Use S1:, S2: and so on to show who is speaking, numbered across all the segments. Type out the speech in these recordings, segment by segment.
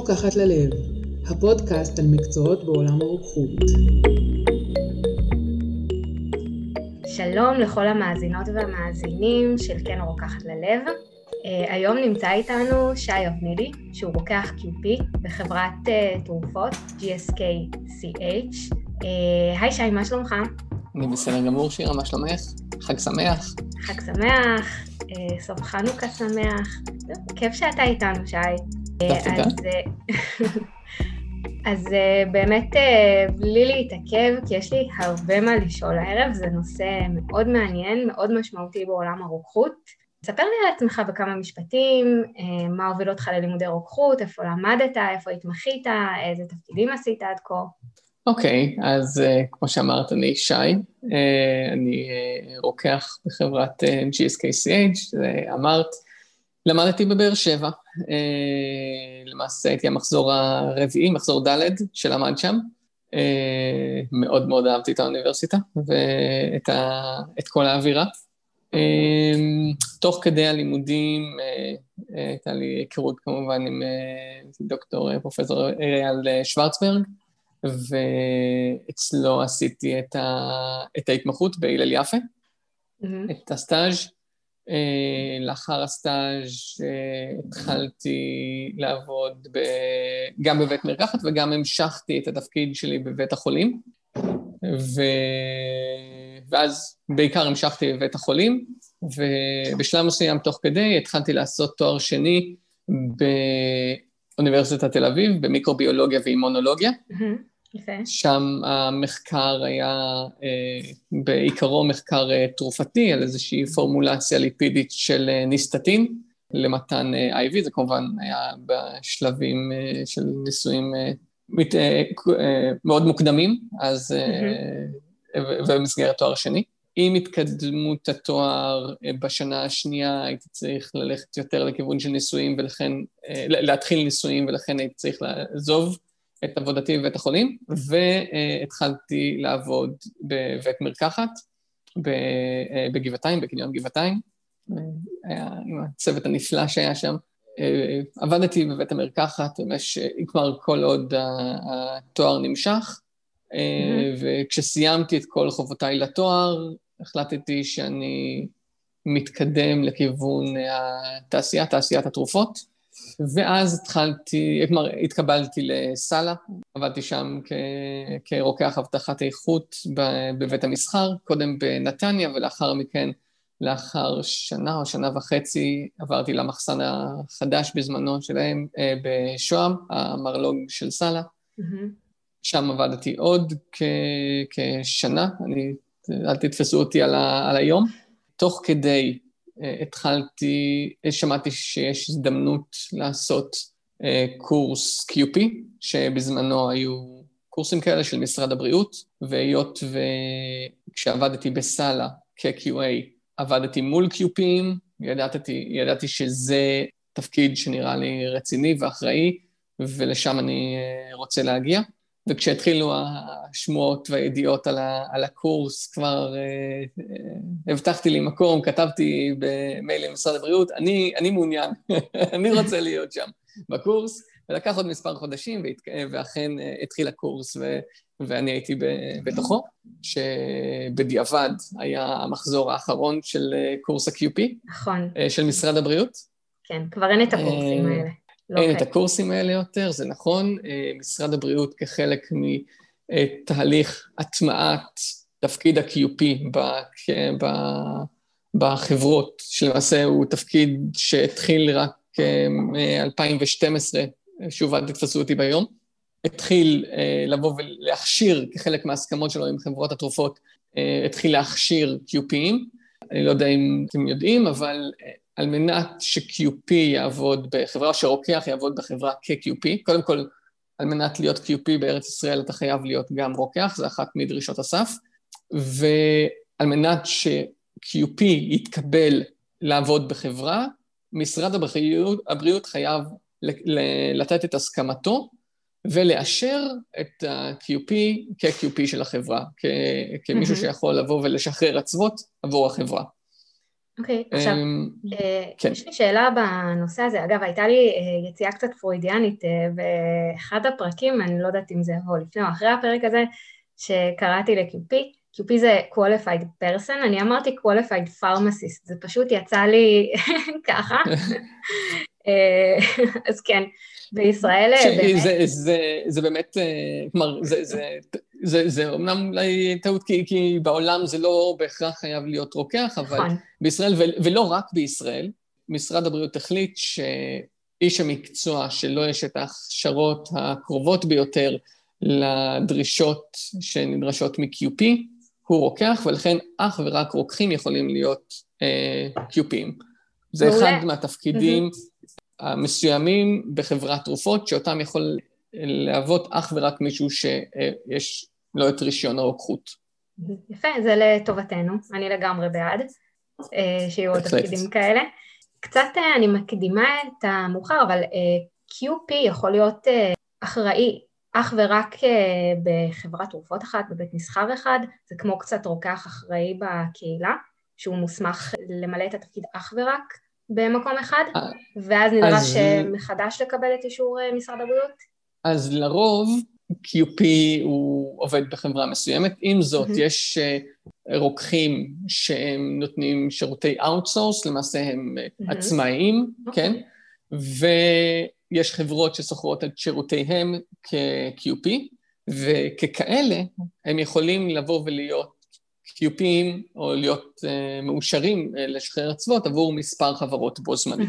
S1: רוקחת ללב, הפודקאסט על מקצועות בעולם הרוקחות.
S2: שלום לכל המאזינות והמאזינים של כן רוקחת ללב. Uh, היום נמצא איתנו שי אבנילי, שהוא רוקח QP בחברת uh, תרופות GSK-CH. Uh, היי שי, מה שלומך?
S3: אני בסדר גמור, שירה, מה שלומך? חג שמח.
S2: חג שמח, uh, סוף חנוכה שמח. כיף שאתה איתנו, שי.
S3: אז,
S2: אז באמת בלי להתעכב, כי יש לי הרבה מה לשאול הערב, זה נושא מאוד מעניין, מאוד משמעותי בעולם הרוקחות. ספר לי על עצמך בכמה משפטים, מה הוביל אותך ללימודי רוקחות, איפה למדת, איפה התמחית, איזה תפקידים עשית עד כה.
S3: אוקיי, okay, אז כמו שאמרת, אני שי, אני רוקח בחברת GSKCH, אמרת, למדתי בבאר שבע, למעשה הייתי המחזור הרביעי, מחזור ד' שלמד שם. מאוד מאוד אהבתי את האוניברסיטה ואת ה, את כל האווירה. תוך כדי הלימודים הייתה לי היכרות כמובן עם דוקטור פרופסור אריאל שוורצברג, ואצלו עשיתי את, ה, את ההתמחות בהלל יפה, mm-hmm. את הסטאז'. לאחר הסטאז' התחלתי לעבוד ב... גם בבית מרקחת וגם המשכתי את התפקיד שלי בבית החולים. ו... ואז בעיקר המשכתי בבית החולים, ובשלב מסוים תוך כדי התחלתי לעשות תואר שני באוניברסיטת תל אביב, במיקרוביולוגיה ואימונולוגיה. Mm-hmm.
S2: יפה.
S3: שם המחקר היה אה, בעיקרו מחקר אה, תרופתי על איזושהי פורמולציה ליפידית של אה, ניסטטין למתן IV, זה כמובן היה בשלבים של ניסויים מאוד מוקדמים, אז במסגרת תואר שני. עם התקדמות התואר בשנה השנייה הייתי צריך ללכת יותר לכיוון של ניסויים ולכן, להתחיל ניסויים ולכן הייתי צריך לעזוב את עבודתי בבית החולים, והתחלתי לעבוד בבית מרקחת בגבעתיים, בקניון גבעתיים, היה עם הצוות הנפלא שהיה שם. עבדתי בבית המרקחת, כבר כל עוד התואר נמשך, וכשסיימתי את כל חובותיי לתואר, החלטתי שאני מתקדם לכיוון התעשייה, תעשיית התרופות. ואז התחלתי, כלומר, התקבלתי לסאלה, עבדתי שם כ- כרוקח אבטחת איכות בבית המסחר, קודם בנתניה, ולאחר מכן, לאחר שנה או שנה וחצי, עברתי למחסן החדש בזמנו שלהם אה, בשוהם, המרלוג של סאלה. Mm-hmm. שם עבדתי עוד כ- כשנה, אני, אל תתפסו אותי על, ה- על היום. תוך כדי התחלתי, שמעתי שיש הזדמנות לעשות אה, קורס QP, שבזמנו היו קורסים כאלה של משרד הבריאות, והיות וכשעבדתי בסאלה כ-QA, עבדתי מול QPים, ידעתי, ידעתי שזה תפקיד שנראה לי רציני ואחראי, ולשם אני אה, רוצה להגיע. וכשהתחילו השמועות והידיעות על, ה, על הקורס, כבר אה, אה, הבטחתי לי מקום, כתבתי במייל למשרד הבריאות, אני, אני מעוניין, אני רוצה להיות שם בקורס, ולקח עוד מספר חודשים, והת, ואכן אה, התחיל הקורס, ו, ואני הייתי ב, בתוכו, שבדיעבד היה המחזור האחרון של אה, קורס ה-QP.
S2: נכון.
S3: אה, של משרד הבריאות.
S2: כן, כבר אין את הקורסים אה, האלה.
S3: לא אין את הקורסים האלה יותר, זה נכון. אה, משרד הבריאות כחלק מתהליך הטמעת תפקיד ה-QP בחברות, שלמעשה הוא תפקיד שהתחיל רק אה, מ-2012, שוב, אל תתפסו אותי ביום, התחיל אה, לבוא ולהכשיר, כחלק מההסכמות שלו עם חברות התרופות, התחיל להכשיר QPים. אני לא יודע אם אתם יודעים, אבל על מנת ש-QP יעבוד בחברה, שרוקח יעבוד בחברה כ-QP. קודם כל, על מנת להיות QP בארץ ישראל אתה חייב להיות גם רוקח, זה אחת מדרישות הסף. ועל מנת ש-QP יתקבל לעבוד בחברה, משרד הבריאות, הבריאות חייב לתת את הסכמתו ולאשר את ה-QP כ-QP של החברה, כמישהו שיכול לבוא ולשחרר עצבות עבור החברה.
S2: אוקיי, okay, עכשיו, um, כן. יש לי שאלה בנושא הזה. אגב, הייתה לי יציאה קצת פרוידיאנית באחד הפרקים, אני לא יודעת אם זה או לפני או אחרי הפרק הזה, שקראתי ל-QP. QP זה qualified person, אני אמרתי qualified pharmacist, זה פשוט יצא לי ככה. אז כן, בישראל
S3: באמת... זה, זה, זה באמת, כלומר, זה, זה, זה, זה אומנם אולי טעות, כי, כי בעולם זה לא בהכרח חייב להיות רוקח, אבל נכון. בישראל, ו, ולא רק בישראל, משרד הבריאות החליט שאיש המקצוע שלו יש את ההכשרות הקרובות ביותר לדרישות שנדרשות מ-QP, הוא רוקח, ולכן אך ורק רוקחים יכולים להיות אה, QPים. זה מעולה. אחד מהתפקידים המסוימים בחברת תרופות, שאותם יכול להוות אך ורק מישהו שיש לו את רישיון הרוקחות.
S2: יפה, זה לטובתנו, אני לגמרי בעד אה, שיהיו עוד תפקידים כאלה. קצת אה, אני מקדימה את המאוחר, אבל אה, QP יכול להיות אחראי אך ורק בחברת תרופות אחת, בבית מסחר אחד, זה כמו קצת רוקח אחראי בקהילה, שהוא מוסמך למלא את התפקיד אך ורק במקום אחד, ואז נדרש אז... מחדש לקבל את אישור משרד הבריאות?
S3: אז לרוב QP הוא עובד בחברה מסוימת, עם זאת mm-hmm. יש רוקחים שהם נותנים שירותי outsource, למעשה הם mm-hmm. עצמאיים, okay. אוקיי. כן? ויש חברות ששוכרות את שירותיהם כ-QP, וככאלה הם יכולים לבוא ולהיות QPים או להיות uh, מאושרים uh, לשחרר אצוות עבור מספר חברות בו זמנית.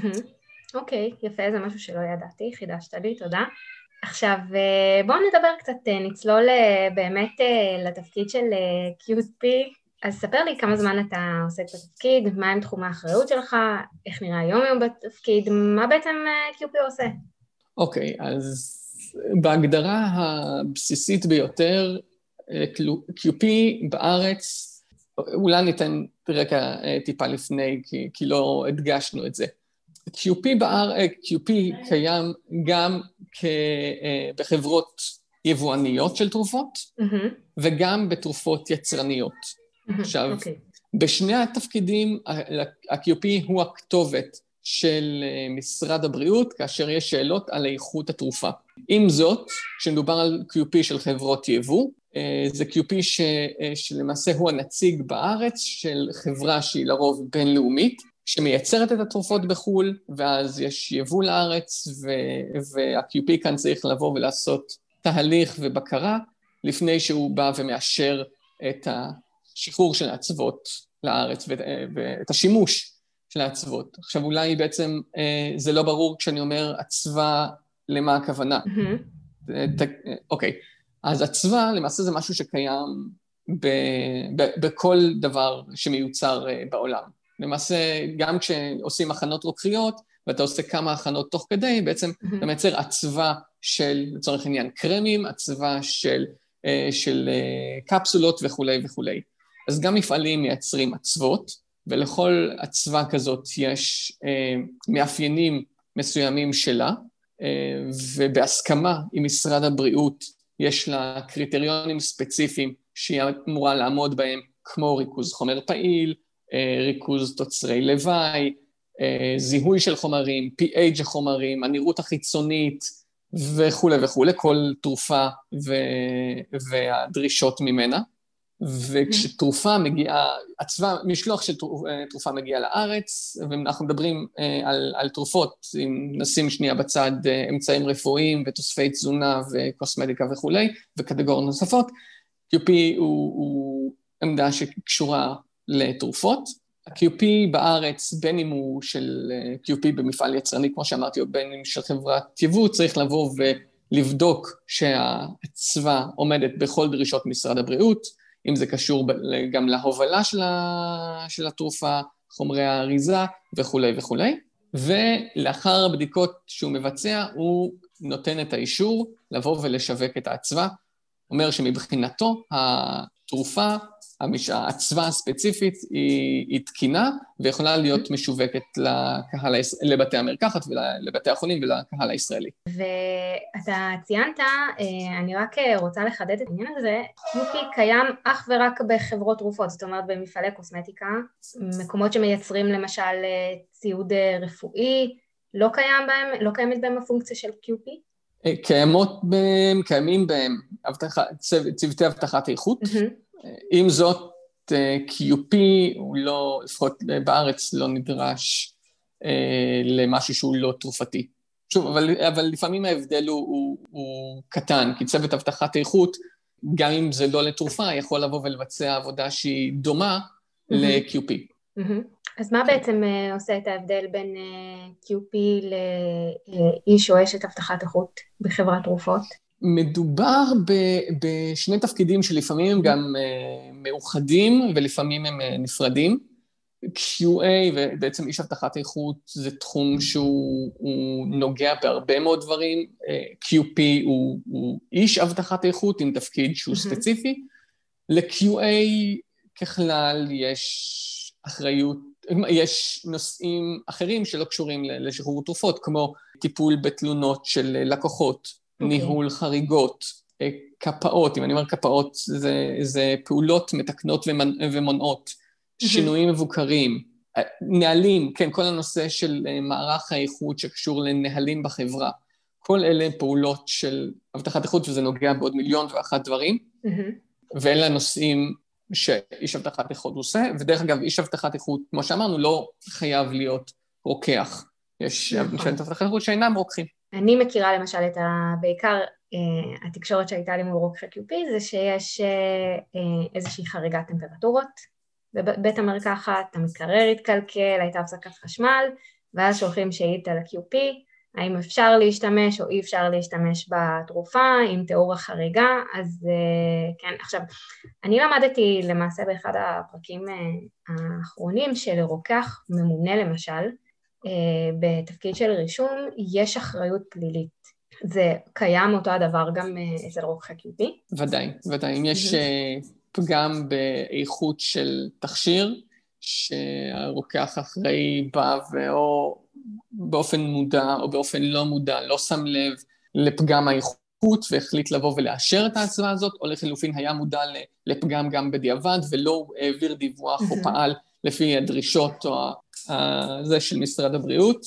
S2: אוקיי, mm-hmm. okay, יפה, זה משהו שלא ידעתי, חידשת לי, תודה. עכשיו אה, בואו נדבר קצת, אה, נצלול אה, באמת לתפקיד של QP, אז ספר לי כמה זמן אתה עוסק בתפקיד, מהם תחומי האחריות שלך, איך נראה היום יום בתפקיד, מה בעצם QP עושה?
S3: אוקיי, okay, אז בהגדרה הבסיסית ביותר, QP בארץ, אולי ניתן רקע טיפה לפני, כי, כי לא הדגשנו את זה. QP, באר, QP קיים גם כ, אה, בחברות יבואניות של תרופות, mm-hmm. וגם בתרופות יצרניות. Mm-hmm. עכשיו, okay. אוקיי. בשני התפקידים ה-QP הוא הכתובת של אה, משרד הבריאות כאשר יש שאלות על איכות התרופה. עם זאת, כשמדובר על QP של חברות יבוא, אה, זה QP ש, שלמעשה הוא הנציג בארץ של חברה שהיא לרוב בינלאומית, שמייצרת את התרופות בחו"ל, ואז יש יבוא לארץ, וה-QP כאן צריך לבוא ולעשות תהליך ובקרה, לפני שהוא בא ומאשר את השחרור של האצוות לארץ ואת השימוש של האצוות. עכשיו אולי בעצם אה, זה לא ברור כשאני אומר אצווה, למה הכוונה. Mm-hmm. אוקיי, אז אצווה למעשה זה משהו שקיים ב, ב, בכל דבר שמיוצר אה, בעולם. למעשה, גם כשעושים הכנות רוקחיות, ואתה עושה כמה הכנות תוך כדי, בעצם mm-hmm. אתה מייצר אצווה של, לצורך העניין, קרמים, אצווה של, אה, של אה, קפסולות וכולי וכולי. אז גם מפעלים מייצרים אצוות, ולכל אצווה כזאת יש אה, מאפיינים מסוימים שלה, אה, ובהסכמה עם משרד הבריאות יש לה קריטריונים ספציפיים שהיא אמורה לעמוד בהם, כמו ריכוז חומר פעיל, ריכוז תוצרי לוואי, אה, זיהוי של חומרים, pH החומרים, הנראות החיצונית וכולי וכולי, כל תרופה ו... והדרישות ממנה. וכשתרופה מגיעה, עצבה, משלוח של אה, תרופה מגיע לארץ, ואנחנו מדברים על, על תרופות, אם נשים שנייה בצד אמצעים רפואיים ותוספי תזונה וקוסמטיקה וכולי, וקטגוריות נוספות, QP הוא, הוא עמדה שקשורה לתרופות. ה-QP בארץ, בין אם הוא של אה, QP במפעל יצרני, כמו שאמרתי, או בין אם של חברת יבוא, צריך לבוא ולבדוק שהאצווה עומדת בכל דרישות משרד הבריאות, אם זה קשור גם להובלה של, ה... של התרופה, חומרי האריזה וכולי וכולי. ולאחר הבדיקות שהוא מבצע, הוא נותן את האישור לבוא ולשווק את האצווה. אומר שמבחינתו, התרופה, האצווה הספציפית היא, היא תקינה ויכולה להיות משווקת לקהל, לבתי המרקחת ולבתי החולים ולקהל הישראלי.
S2: ואתה ציינת, אה, אני רק רוצה לחדד את העניין הזה, QP קיים אך ורק בחברות תרופות, זאת אומרת במפעלי קוסמטיקה, מקומות שמייצרים למשל ציוד רפואי, לא, קיים בהם, לא קיימת בהם הפונקציה של QP?
S3: קיימות בהם, קיימים בהם צוותי אבטחת איכות. Mm-hmm. עם זאת, QP הוא לא, לפחות בארץ, לא נדרש אה, למשהו שהוא לא תרופתי. שוב, אבל, אבל לפעמים ההבדל הוא, הוא, הוא קטן, כי צוות אבטחת איכות, גם אם זה לא לתרופה, יכול לבוא ולבצע עבודה שהיא דומה mm-hmm. ל-QP.
S2: Mm-hmm. אז מה בעצם אה, עושה את ההבדל בין אה, QP לאיש או אשת אבטחת איכות בחברת תרופות?
S3: מדובר בשני תפקידים שלפעמים הם גם אה, מאוחדים ולפעמים הם נפרדים. QA ובעצם איש אבטחת איכות זה תחום שהוא נוגע בהרבה מאוד דברים. QP הוא, הוא איש אבטחת איכות עם תפקיד שהוא. ספציפי. ל-QA ככלל יש אחריות יש נושאים אחרים שלא קשורים לשחרור תרופות, כמו טיפול בתלונות של לקוחות, okay. אוקיי. ניהול חריגות, אה, קפאות, אם אני אומר קפאות, זה, זה פעולות מתקנות ומונעות. שינויים מבוקרים, אה, נהלים, כן, כל הנושא של אה, מערך האיכות שקשור לנהלים בחברה, כל אלה פעולות של אבטחת איכות, וזה נוגע בעוד מיליון ואחת דברים. ואלה הנושאים שאיש אבטחת איכות עושה, ודרך אגב, איש אבטחת איכות, כמו שאמרנו, לא חייב להיות רוקח. יש נכון. אנשי אבטחת איכות שאינם רוקחים.
S2: אני מכירה למשל את ה... בעיקר אה, התקשורת שהייתה לי מול רוקחי QP זה שיש אה, אה, איזושהי חריגת טמפרטורות. בבית המרקחת, המקרר התקלקל, הייתה הפסקת חשמל, ואז שולחים שאילתה ל-QP, האם אפשר להשתמש או אי אפשר להשתמש בתרופה עם תיאור החריגה, אז אה, כן, עכשיו, אני למדתי למעשה באחד הפרקים אה, האחרונים שלרוקח ממונה למשל, בתפקיד של רישום, יש אחריות פלילית. זה קיים אותו הדבר גם אצל רוקחי QP?
S3: ודאי, ודאי. אם יש פגם באיכות של תכשיר, שהרוקח אחראי בא ואו באופן מודע או באופן לא מודע לא שם לב לפגם האיכות והחליט לבוא ולאשר את ההצבעה הזאת, או לחילופין היה מודע לפגם גם בדיעבד ולא העביר דיווח או פעל לפי הדרישות או זה של משרד הבריאות.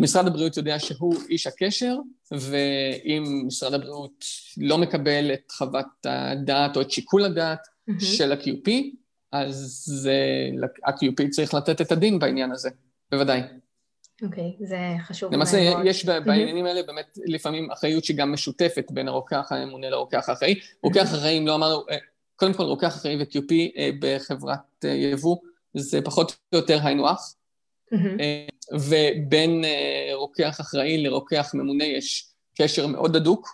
S3: משרד הבריאות יודע שהוא איש הקשר, ואם משרד הבריאות לא מקבל את חוות הדעת או את שיקול הדעת של ה-QP, אז ה-QP צריך לתת את הדין בעניין הזה, בוודאי.
S2: אוקיי, okay, זה חשוב
S3: למעשה, מאוד. יש בעניינים האלה באמת לפעמים אחריות שגם משותפת בין הרוקח הממונה לרוקח האחראי. רוקח אחראי, אם לא אמרנו, אה, קודם כל רוקח אחראי ו-QP אה, בחברת אה, יבוא, זה פחות או יותר היינו הך. ובין רוקח אחראי לרוקח ממונה יש קשר מאוד הדוק.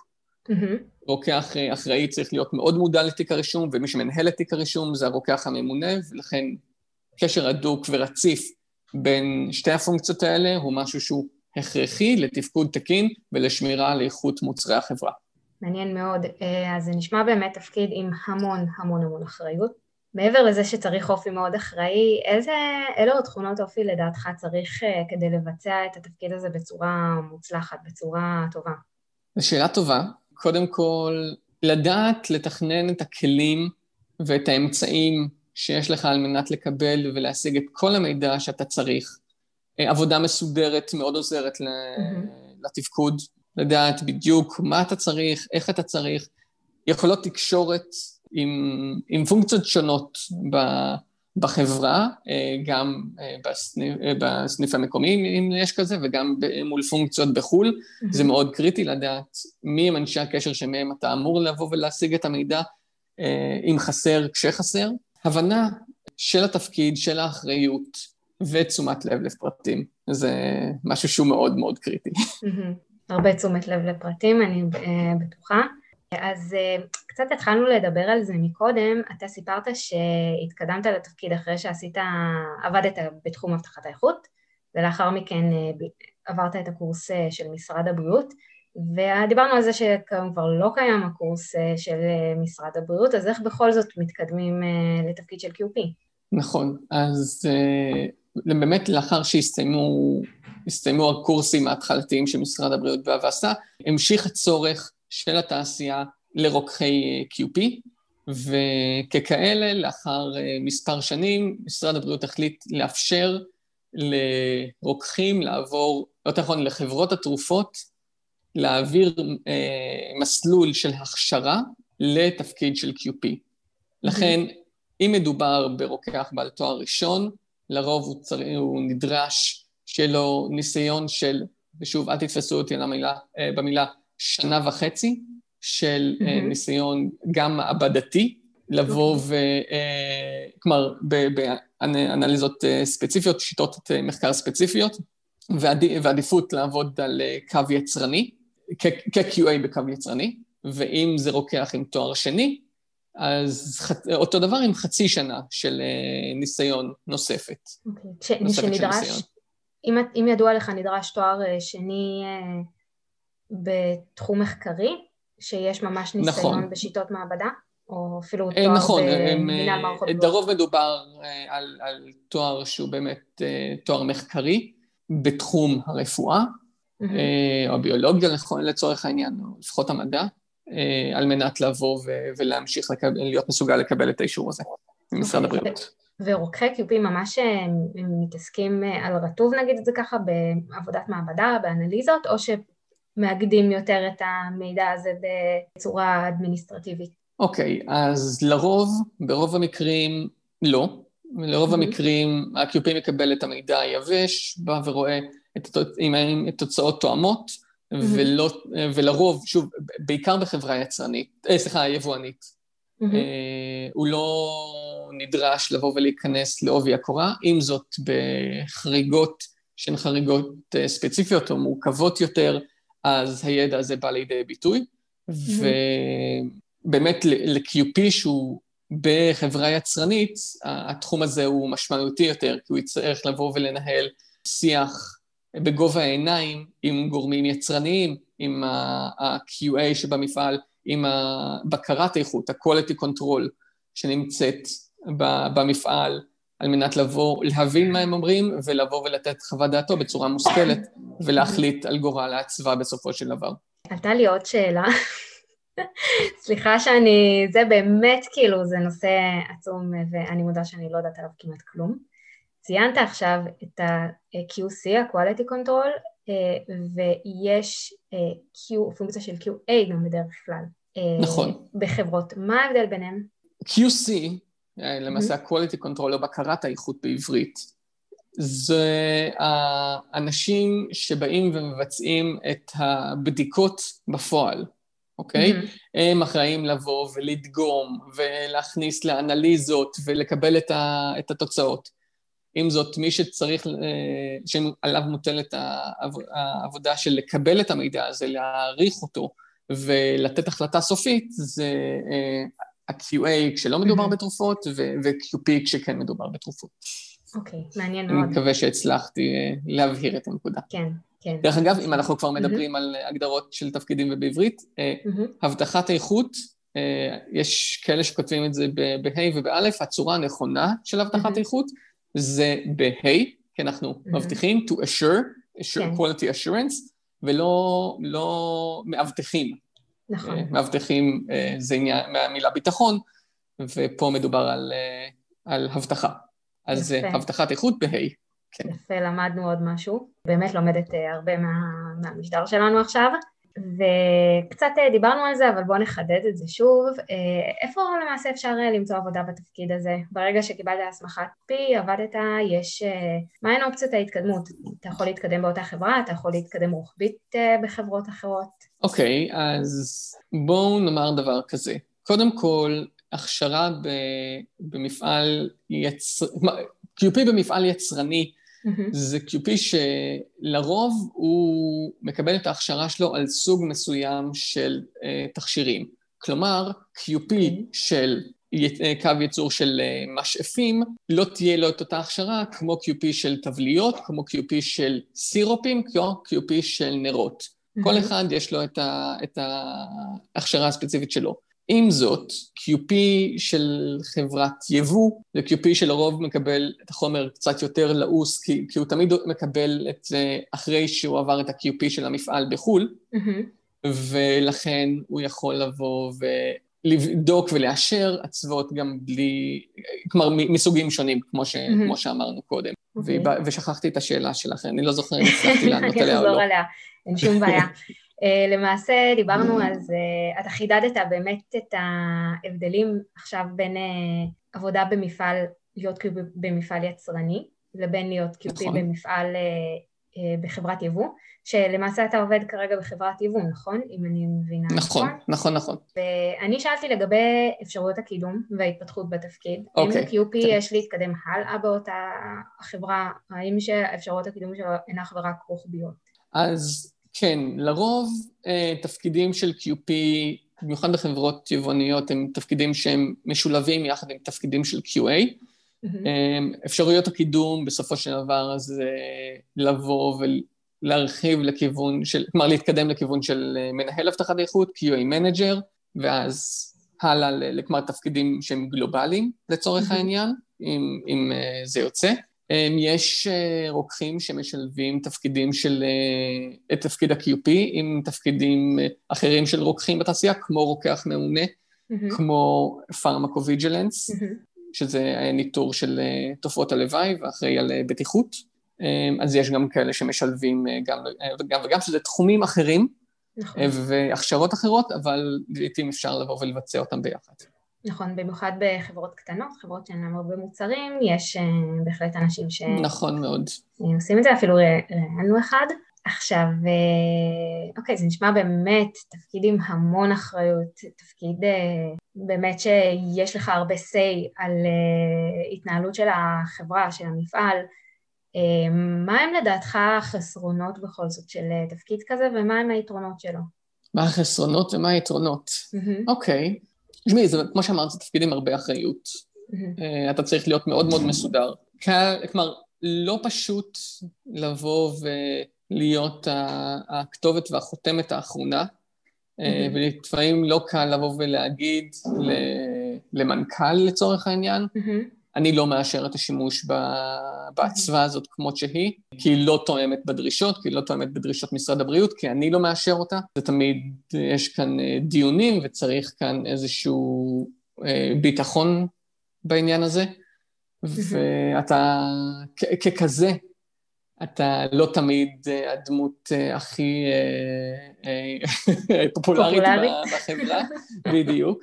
S3: רוקח אחראי צריך להיות מאוד מודע לתיק הרישום, ומי שמנהל את תיק הרישום זה הרוקח הממונה, ולכן קשר הדוק ורציף בין שתי הפונקציות האלה הוא משהו שהוא הכרחי לתפקוד תקין ולשמירה על איכות מוצרי החברה.
S2: מעניין מאוד. אה, אז זה נשמע באמת תפקיד עם המון המון המון אחריות. מעבר לזה שצריך אופי מאוד אחראי, איזה, אילו עוד תכונות אופי לדעתך צריך אה, כדי לבצע את התפקיד הזה בצורה מוצלחת, בצורה טובה?
S3: זו שאלה טובה. קודם כל, לדעת לתכנן את הכלים ואת האמצעים שיש לך על מנת לקבל ולהשיג את כל המידע שאתה צריך. אה, עבודה מסודרת מאוד עוזרת mm-hmm. לתפקוד, לדעת בדיוק מה אתה צריך, איך אתה צריך, יכולות תקשורת עם, עם פונקציות שונות ב, בחברה, אה, גם אה, בסניף, בסניף המקומי, אם יש כזה, וגם מול פונקציות בחו"ל. Mm-hmm. זה מאוד קריטי לדעת מי הם אנשי הקשר שמהם אתה אמור לבוא ולהשיג את המידע, אם חסר, כשחסר. הבנה של התפקיד, של האחריות ותשומת לב לפרטים. זה משהו שהוא מאוד מאוד קריטי.
S2: הרבה תשומת לב לפרטים, אני אה, בטוחה. אז אה, קצת התחלנו לדבר על זה מקודם, אתה סיפרת שהתקדמת לתפקיד אחרי שעשית, עבדת בתחום הבטחת האיכות, ולאחר מכן אה, עברת את הקורס של משרד הבריאות, ודיברנו על זה שכיום כבר לא קיים הקורס של משרד הבריאות, אז איך בכל זאת מתקדמים לתפקיד של QP?
S3: נכון, אז באמת לאחר שהסתיימו הקורסים ההתחלתיים של משרד הבריאות והווסה, המשיך הצורך של התעשייה לרוקחי QP, וככאלה, לאחר מספר שנים, משרד הבריאות החליט לאפשר לרוקחים לעבור, לא נכון, לחברות התרופות, להעביר אה, מסלול של הכשרה לתפקיד של QP. לכן, אם מדובר ברוקח בעל תואר ראשון, לרוב הוא, צר... הוא נדרש שיהיה לו ניסיון של, ושוב, אל תתפסו אותי על המילה, אה, במילה שנה וחצי, של mm-hmm. ניסיון גם מעבדתי, לבוא okay. ו... כלומר, באנליזות ספציפיות, שיטות מחקר ספציפיות, ועדיפות לעבוד על קו יצרני, כ-QA בקו יצרני, ואם זה רוקח עם תואר שני, אז אותו דבר עם חצי שנה של ניסיון נוספת.
S2: אוקיי, okay. נוספת שנדרש, אם, אם ידוע לך, נדרש תואר שני בתחום מחקרי, שיש ממש ניסיון נכון. בשיטות מעבדה? או אפילו
S3: תואר נכון, במנהל מערכות בריאות? לרוב מדובר על, על תואר שהוא באמת תואר מחקרי בתחום הרפואה, mm-hmm. או הביולוגיה לצורך העניין, או לפחות המדע, על מנת לבוא ולהמשיך לקבל, להיות מסוגל לקבל את האישור הזה ממשרד okay. אוקיי, הבריאות.
S2: ורוקחי קיופים ממש מתעסקים על רטוב, נגיד את זה ככה, בעבודת מעבדה, באנליזות, או ש... מאגדים יותר את המידע הזה בצורה אדמיניסטרטיבית?
S3: אוקיי, okay, אז לרוב, ברוב המקרים לא. לרוב mm-hmm. המקרים ה-QP מקבל את המידע היבש, בא ורואה את, אם התוצאות תואמות, mm-hmm. ולא, ולרוב, שוב, בעיקר בחברה יצרנית, אה, סליחה, יבואנית, mm-hmm. אה, הוא לא נדרש לבוא ולהיכנס לעובי הקורה, עם זאת בחריגות שהן חריגות אה, ספציפיות או מורכבות יותר, אז הידע הזה בא לידי ביטוי, ובאמת ל-QP שהוא בחברה יצרנית, התחום הזה הוא משמעותי יותר, כי הוא יצטרך לבוא ולנהל שיח בגובה העיניים עם גורמים יצרניים, עם ה-QA שבמפעל, עם בקרת איכות, ה-quality control שנמצאת במפעל, על מנת לבוא, להבין מה הם אומרים, ולבוא ולתת חוות דעתו בצורה מושכלת, ולהחליט על גורל האצווה בסופו של דבר.
S2: עלתה לי עוד שאלה. סליחה שאני, זה באמת כאילו, זה נושא עצום, ואני מודה שאני לא יודעת עליו כמעט כלום. ציינת עכשיו את ה-QC, ה-Quality Control, ויש Q, פונקציה של QA גם בדרך כלל.
S3: נכון.
S2: בחברות. מה ההבדל ביניהם?
S3: QC אה, למעשה ה-quality control או בקרת האיכות בעברית, זה האנשים שבאים ומבצעים את הבדיקות בפועל, אוקיי? Mm-hmm. הם אחראים לבוא ולדגום ולהכניס לאנליזות ולקבל את, ה, את התוצאות. עם זאת, מי שצריך, אה, שעליו מוטלת העבודה של לקבל את המידע הזה, להעריך אותו ולתת החלטה סופית, זה אה, ה-QA כשלא מדובר mm-hmm. בתרופות, ו-QP כשכן מדובר בתרופות.
S2: אוקיי, okay, מעניין מאוד.
S3: אני מקווה שהצלחתי אה, להבהיר את הנקודה.
S2: כן, כן.
S3: דרך אגב, אם אנחנו כבר מדברים mm-hmm. על הגדרות של תפקידים ובעברית, mm-hmm. הבטחת איכות, אה, יש כאלה שכותבים את זה ב-ה' ובא', הצורה הנכונה של הבטחת mm-hmm. איכות זה ב-ה', כי אנחנו mm-hmm. מבטיחים to assure, assure כן. quality assurance, ולא לא מאבטחים.
S2: נכון. אה,
S3: מאבטחים אה, זה עניין מהמילה ביטחון, ופה מדובר על, אה, על הבטחה. אז זה הבטחת איכות בה'.
S2: כן. יפה, למדנו עוד משהו. באמת לומדת הרבה מה, מהמשדר שלנו עכשיו. וקצת דיברנו על זה, אבל בואו נחדד את זה שוב. איפה למעשה אפשר למצוא עבודה בתפקיד הזה? ברגע שקיבלת הסמכת פי, עבדת, יש... מהן אופציות ההתקדמות? אתה יכול להתקדם באותה חברה, אתה יכול להתקדם רוחבית בחברות אחרות?
S3: אוקיי, okay, אז בואו נאמר דבר כזה. קודם כל, הכשרה ב, במפעל יצר... QP במפעל יצרני mm-hmm. זה QP שלרוב הוא מקבל את ההכשרה שלו על סוג מסוים של uh, תכשירים. כלומר, QP okay. של אה, קו ייצור של אה, משאפים, לא תהיה לו את אותה הכשרה כמו QP של תבליות, כמו QP של סירופים, כמו QP של נרות. כל אחד יש לו את, ה, את ההכשרה הספציפית שלו. עם זאת, QP של חברת יבוא, זה QP שלרוב מקבל את החומר קצת יותר לעוס, כי, כי הוא תמיד מקבל את זה אחרי שהוא עבר את ה-QP של המפעל בחו"ל, mm-hmm. ולכן הוא יכול לבוא ולבדוק ולאשר אצוות גם בלי, כלומר מסוגים שונים, כמו, ש, mm-hmm. כמו שאמרנו קודם. Okay. אוקיי. ושכחתי את השאלה שלכם, אני לא זוכר אם הצלחתי לענות עליה או לא. עליה,
S2: אין שום בעיה. Uh, למעשה דיברנו על זה, אתה חידדת באמת את ההבדלים עכשיו בין uh, עבודה במפעל, להיות QP במפעל יצרני, לבין להיות QP נכון. במפעל uh, בחברת יבוא, שלמעשה אתה עובד כרגע בחברת יבוא, נכון? אם אני מבינה
S3: נכון. נכון, נכון, נכון.
S2: ואני שאלתי לגבי אפשרויות הקידום וההתפתחות בתפקיד. אוקיי. אם ל-QP כן. יש להתקדם הלאה באותה חברה, האם שאפשרויות הקידום שלו אינן אך ורק רוחביות?
S3: אז כן, לרוב אה, תפקידים של QP, במיוחד בחברות יבואניות, הם תפקידים שהם משולבים יחד עם תפקידים של QA. Mm-hmm. אפשרויות הקידום בסופו של דבר זה לבוא ולהרחיב לכיוון של, כלומר להתקדם לכיוון של אה, מנהל אבטחת איכות, QA manager, ואז הלאה, כלומר תפקידים שהם גלובליים לצורך mm-hmm. העניין, אם, אם זה יוצא. יש אה, רוקחים שמשלבים תפקידים של, אה, את תפקיד ה-QP עם תפקידים אה, אחרים של רוקחים בתעשייה, כמו רוקח מעונה, mm-hmm. כמו פרמקוויג'לנס, mm-hmm. שזה ניטור של תופעות הלוואי ואחראי על בטיחות. אז יש גם כאלה שמשלבים גם וגם וגם, שזה תחומים אחרים נכון. והכשרות אחרות, אבל לעיתים אפשר לבוא ולבצע אותם ביחד.
S2: נכון, במיוחד בחברות קטנות, חברות שאין להן הרבה מוצרים, יש uh, בהחלט אנשים ש...
S3: נכון מאוד.
S2: עושים את זה, אפילו ראיינו אחד. עכשיו, uh, אוקיי, זה נשמע באמת תפקיד עם המון אחריות, תפקיד באמת שיש לך הרבה say על התנהלות של החברה, של המפעל. מה הם לדעתך החסרונות בכל זאת של תפקיד כזה, ומה הם היתרונות שלו?
S3: מה החסרונות ומה היתרונות? אוקיי. Mm-hmm. Okay. תשמעי, כמו שאמרת, זה תפקיד עם הרבה אחריות. Mm-hmm. אתה צריך להיות מאוד מאוד מסודר. כלומר, לא פשוט לבוא ולהיות הכתובת והחותמת האחרונה, mm-hmm. ולפעמים לא קל לבוא ולהגיד למנכ"ל לצורך העניין, mm-hmm. אני לא מאשר את השימוש באצווה הזאת כמות שהיא, כי היא לא תואמת בדרישות, כי היא לא תואמת בדרישות משרד הבריאות, כי אני לא מאשר אותה. זה תמיד, יש כאן אה, דיונים וצריך כאן איזשהו אה, ביטחון בעניין הזה, ואתה ככזה, אתה לא תמיד הדמות הכי פופולרית בחברה, בדיוק.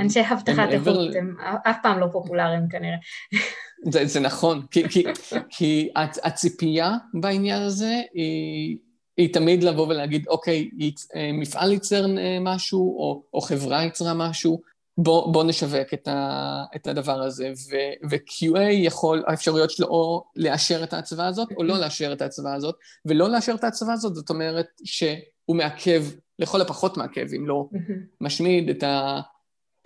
S2: אנשי הבטחת איכות הם אף פעם לא פופולריים כנראה.
S3: זה, נכון, כי, הציפייה בעניין הזה היא, תמיד לבוא ולהגיד, אוקיי, אה, מפעל ייצר אה, משהו, או חברה ייצרה משהו, בוא, בוא נשווק את, ה, את הדבר הזה. ו, ו-QA יכול, האפשרויות שלו או לאשר את ההצבה הזאת, או לא לאשר את ההצבה הזאת, ולא לאשר את ההצבה הזאת, זאת אומרת שהוא מעכב לכל הפחות מעכב, אם לא משמיד את, ה,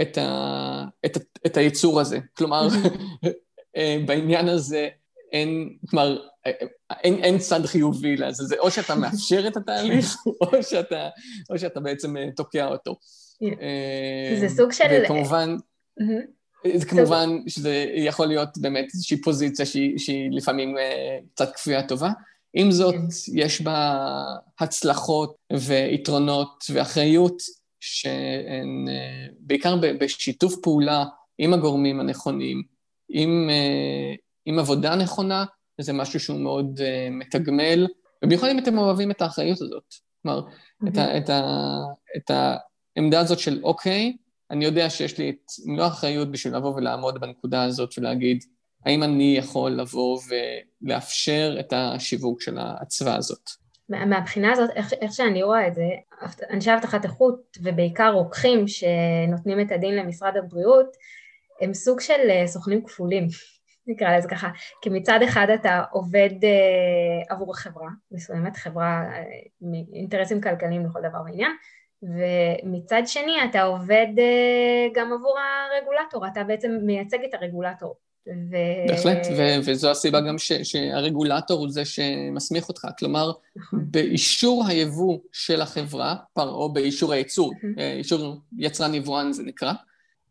S3: את, ה, את, ה, את היצור הזה. כלומר, אה, בעניין הזה אין, כלומר, אה, אין, אין צד חיובי לזה, זה או שאתה מאפשר את התהליך, או שאתה, או שאתה בעצם אה, תוקע אותו.
S2: זה סוג של...
S3: וכמובן, זה כמובן שזה יכול להיות באמת איזושהי פוזיציה שהיא, שהיא לפעמים קצת כפויה טובה. עם זאת, כן. יש בה הצלחות ויתרונות ואחריות שהן אה, בעיקר בשיתוף פעולה עם הגורמים הנכונים, עם, אה, עם עבודה נכונה, וזה משהו שהוא מאוד אה, מתגמל, ובמיוחד אם אתם אוהבים את האחריות הזאת. כלומר. את, ה, את, ה, את העמדה הזאת של אוקיי, אני יודע שיש לי את מלוא האחריות בשביל לבוא ולעמוד בנקודה הזאת ולהגיד, האם אני יכול לבוא ולאפשר את השיווק של האצווה הזאת?
S2: מהבחינה הזאת, איך, איך שאני רואה את זה, אנשי אבטחת איכות ובעיקר רוקחים שנותנים את הדין למשרד הבריאות, הם סוג של אה, סוכנים כפולים, נקרא לזה ככה, כי מצד אחד אתה עובד אה, עבור חברה מסוימת, חברה אה, אינטרסים כלכליים לכל דבר ועניין, ומצד שני אתה עובד גם עבור הרגולטור, אתה בעצם מייצג את הרגולטור ו...
S3: בהחלט, ו- וזו הסיבה גם ש- שהרגולטור הוא זה שמסמיך אותך. כלומר,
S2: נכון.
S3: באישור היבוא של החברה, או באישור הייצור, אה, אישור יצרן יבואן זה נקרא,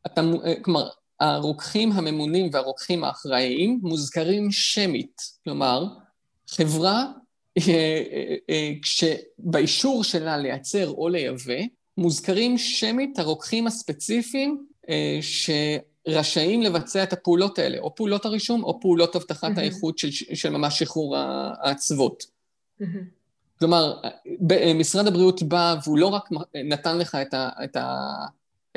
S3: אתה, אה, כלומר, הרוקחים הממונים והרוקחים האחראיים מוזכרים שמית. כלומר, חברה, אה, כשבאישור שלה לייצר או לייבא, מוזכרים שמית הרוקחים הספציפיים ש... רשאים לבצע את הפעולות האלה, או פעולות הרישום, או פעולות mm-hmm. האיכות של, של ממש שחרור האצוות. Mm-hmm. כלומר, משרד הבריאות בא והוא לא רק נתן לך את, ה, את, ה,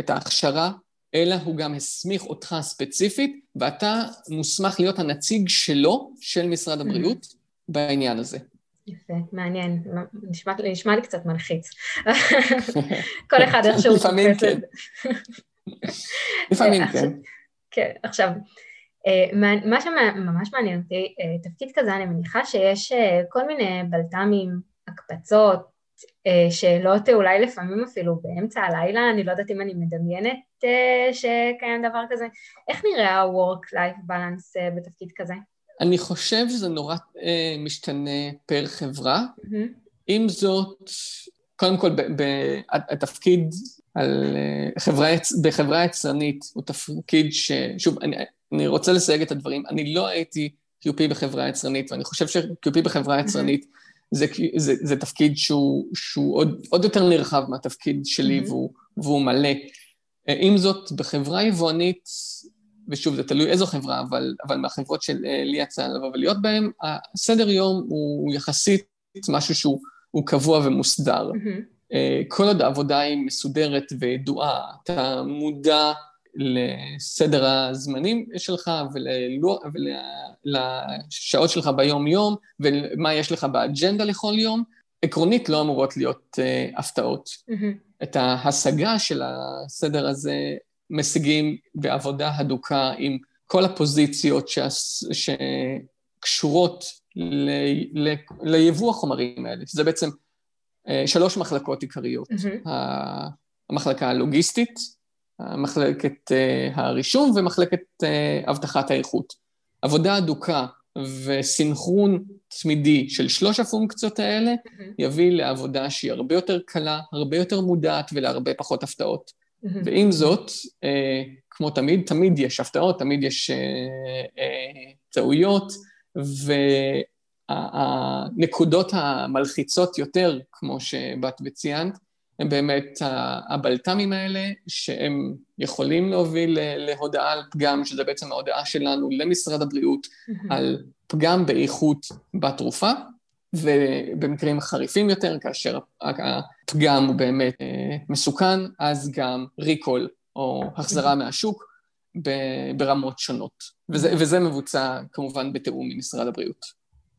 S3: את ההכשרה, אלא הוא גם הסמיך אותך ספציפית, ואתה מוסמך להיות הנציג שלו, של משרד הבריאות, mm-hmm. בעניין הזה.
S2: יפה, מעניין. נשמע, נשמע לי קצת מלחיץ. כל אחד איכשהו את
S3: זה. לפעמים כן.
S2: כן, עכשיו, אה, מה שממש מעניין אותי, אה, תפקיד כזה אני מניחה שיש אה, כל מיני בלת"מים, הקפצות, שאלות אולי לפעמים אפילו באמצע הלילה, אני לא יודעת אם אני מדמיינת שקיים דבר כזה. איך נראה ה-work-life balance בתפקיד כזה?
S3: אני חושב שזה נורא משתנה פר חברה. Mm-hmm. עם זאת, קודם כל, התפקיד על אה, חברה, בחברה יצרנית הוא תפקיד ש... שוב, אני, אני רוצה לסייג את הדברים, אני לא הייתי QP בחברה יצרנית, ואני חושב ש-QP בחברה יצרנית זה, זה, זה תפקיד שהוא, שהוא עוד, עוד יותר נרחב מהתפקיד שלי, והוא, והוא מלא. אה, עם זאת, בחברה יבואנית, ושוב, זה תלוי איזו חברה, אבל, אבל מהחברות שלי אה, יצא לבוא ולהיות בהן, הסדר יום הוא יחסית משהו שהוא קבוע ומוסדר. Mm-hmm. אה, כל עוד העבודה היא מסודרת וידועה, אתה מודע לסדר הזמנים שלך ולשעות שלך ביום-יום ומה יש לך באג'נדה לכל יום, עקרונית לא אמורות להיות uh, הפתעות. Mm-hmm. את ההשגה של הסדר הזה משיגים בעבודה הדוקה עם כל הפוזיציות שס, שקשורות ל, ל, ליבוא החומרים האלה, שזה בעצם אה, שלוש מחלקות עיקריות. Mm-hmm. המחלקה הלוגיסטית, מחלקת אה, הרישום ומחלקת אה, אבטחת האיכות. עבודה אדוקה וסינכרון תמידי של שלוש הפונקציות האלה mm-hmm. יביא לעבודה שהיא הרבה יותר קלה, הרבה יותר מודעת ולהרבה פחות הפתעות. Mm-hmm. ועם זאת, כמו תמיד, תמיד יש הפתעות, תמיד יש טעויות, ו... הנקודות המלחיצות יותר, כמו שבאת וציינת, הם באמת הבלת"מים האלה, שהם יכולים להוביל להודעה על פגם, שזה בעצם ההודעה שלנו למשרד הבריאות על פגם באיכות בתרופה, ובמקרים חריפים יותר, כאשר הפגם הוא באמת אה, מסוכן, אז גם ריקול או החזרה מהשוק ברמות שונות. וזה, וזה מבוצע כמובן בתיאום עם משרד הבריאות.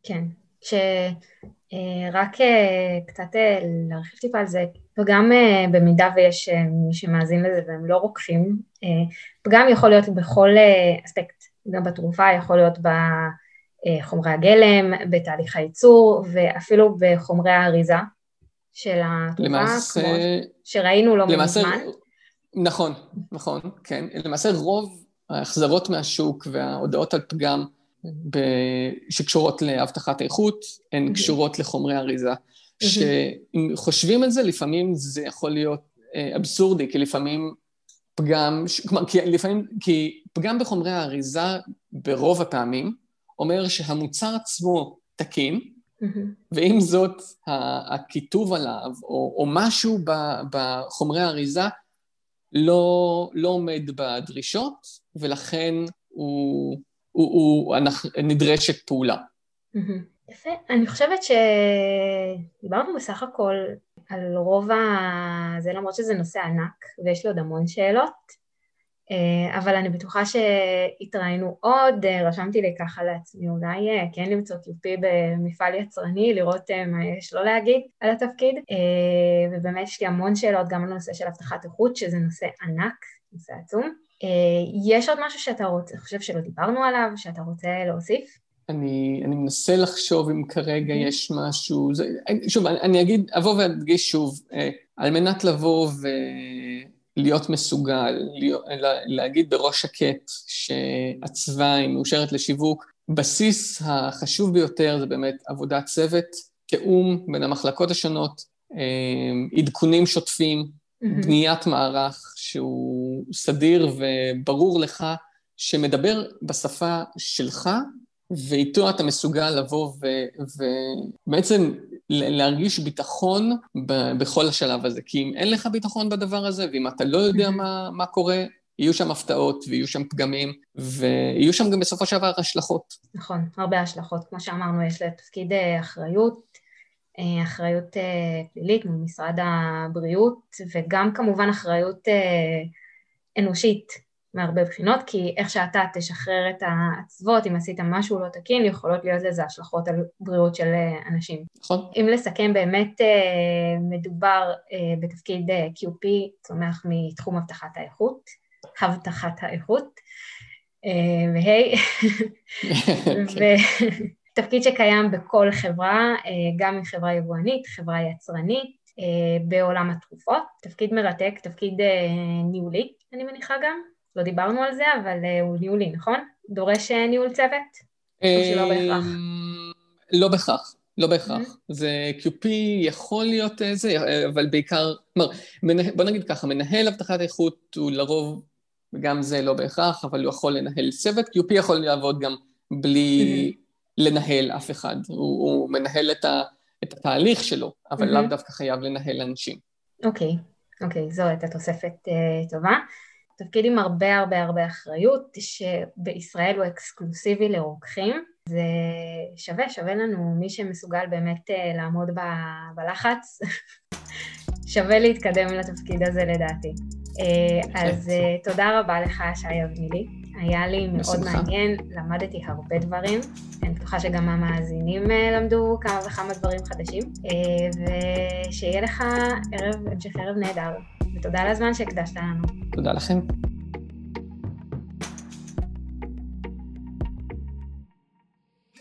S2: כן, שרק אה, אה, קצת להרחיב טיפה על זה, וגם במידה ויש מי שמאזין לזה והם לא רוקחים, פגם יכול להיות בכל אספקט, גם בתרופה, יכול להיות בחומרי הגלם, בתהליך הייצור ואפילו בחומרי האריזה של התרופה, למעשה, כמו שראינו לא למעשה, מזמן.
S3: נכון, נכון, כן. למעשה רוב ההחזרות מהשוק וההודעות על פגם שקשורות לאבטחת איכות, הן mm-hmm. קשורות לחומרי אריזה. Mm-hmm. שאם חושבים על זה, לפעמים זה יכול להיות אה, אבסורדי, כי לפעמים פגם, כלומר, כי לפעמים, כי פגם בחומרי האריזה ברוב הפעמים אומר שהמוצר עצמו תקין. ועם זאת הכיתוב עליו, או, או משהו בחומרי האריזה לא, לא עומד בדרישות, ולכן הוא... הוא, הוא, אנחנו, נדרשת פעולה.
S2: יפה. אני חושבת שדיברנו בסך הכל על רוב ה... זה למרות שזה נושא ענק ויש לי עוד המון שאלות, אבל אני בטוחה שהתראינו עוד, אה, רשמתי לי ככה לעצמי אולי אה, כן למצוא טיופי במפעל יצרני, לראות מה יש לו להגיד על התפקיד, ובאמת יש לי המון שאלות גם על הנושא של אבטחת איכות, שזה נושא ענק, נושא עצום. אה, יש עוד משהו שאתה רוצה, חושב שלא דיברנו עליו, שאתה רוצה להוסיף?
S3: אני, אני מנסה לחשוב אם כרגע mm-hmm. יש משהו, זה, שוב, אני, אני אגיד, אבוא ואדגיש שוב, אה, על מנת לבוא להיות מסוגל, להיות, להגיד בראש שקט שהצבא היא מאושרת לשיווק. בסיס החשוב ביותר זה באמת עבודת צוות, תיאום בין המחלקות השונות, אה, עדכונים שוטפים, mm-hmm. בניית מערך שהוא סדיר וברור לך, שמדבר בשפה שלך, ואיתו אתה מסוגל לבוא ובעצם להרגיש ביטחון ב- בכל השלב הזה. כי אם אין לך ביטחון בדבר הזה, ואם אתה לא יודע מה, מה קורה, יהיו שם הפתעות ויהיו שם פגמים, ויהיו שם גם בסופו של דבר השלכות.
S2: נכון, הרבה השלכות. כמו שאמרנו, יש לתפקיד אה, אחריות, אה, אחריות אה, פלילית מול משרד הבריאות, וגם כמובן אחריות אנושית. מהרבה בחינות, כי איך שאתה תשחרר את העצבות, אם עשית משהו לא תקין, יכולות להיות לזה השלכות על בריאות של אה, אנשים.
S3: נכון.
S2: אם לסכם, באמת אה, מדובר אה, בתפקיד QP, צומח מתחום הבטחת האיכות, הבטחת האיכות, והי, תפקיד שקיים בכל חברה, גם אם חברה יבואנית, חברה יצרנית, בעולם התרופות, תפקיד מרתק, תפקיד ניהולי, אני מניחה גם. לא דיברנו על זה, אבל uh, הוא ניהולי, נכון? דורש uh, ניהול צוות? או שלא בהכרח?
S3: לא בהכרח. לא בהכרח. Mm-hmm. זה QP יכול להיות אה, זה, אבל בעיקר, כלומר, בוא נגיד ככה, מנהל אבטחת איכות הוא לרוב, גם זה לא בהכרח, אבל הוא יכול לנהל צוות, QP יכול לעבוד גם בלי mm-hmm. לנהל אף אחד. הוא, הוא מנהל את, ה, את התהליך שלו, אבל mm-hmm. לאו דווקא חייב לנהל אנשים.
S2: אוקיי, okay. אוקיי, okay, זו הייתה תוספת טובה. תפקיד עם הרבה הרבה הרבה אחריות, שבישראל הוא אקסקלוסיבי לרוקחים. זה שווה, שווה לנו מי שמסוגל באמת אה, לעמוד ב- בלחץ, שווה להתקדם לתפקיד הזה לדעתי. אה, אז אה, תודה רבה לך, שי אבנילי. היה לי מאוד מעניין, למדתי הרבה דברים. אני בטוחה שגם המאזינים למדו כמה וכמה דברים חדשים. ושיהיה לך ערב, המשך ערב נהדר. ותודה על הזמן שהקדשת לנו.
S3: תודה לכם.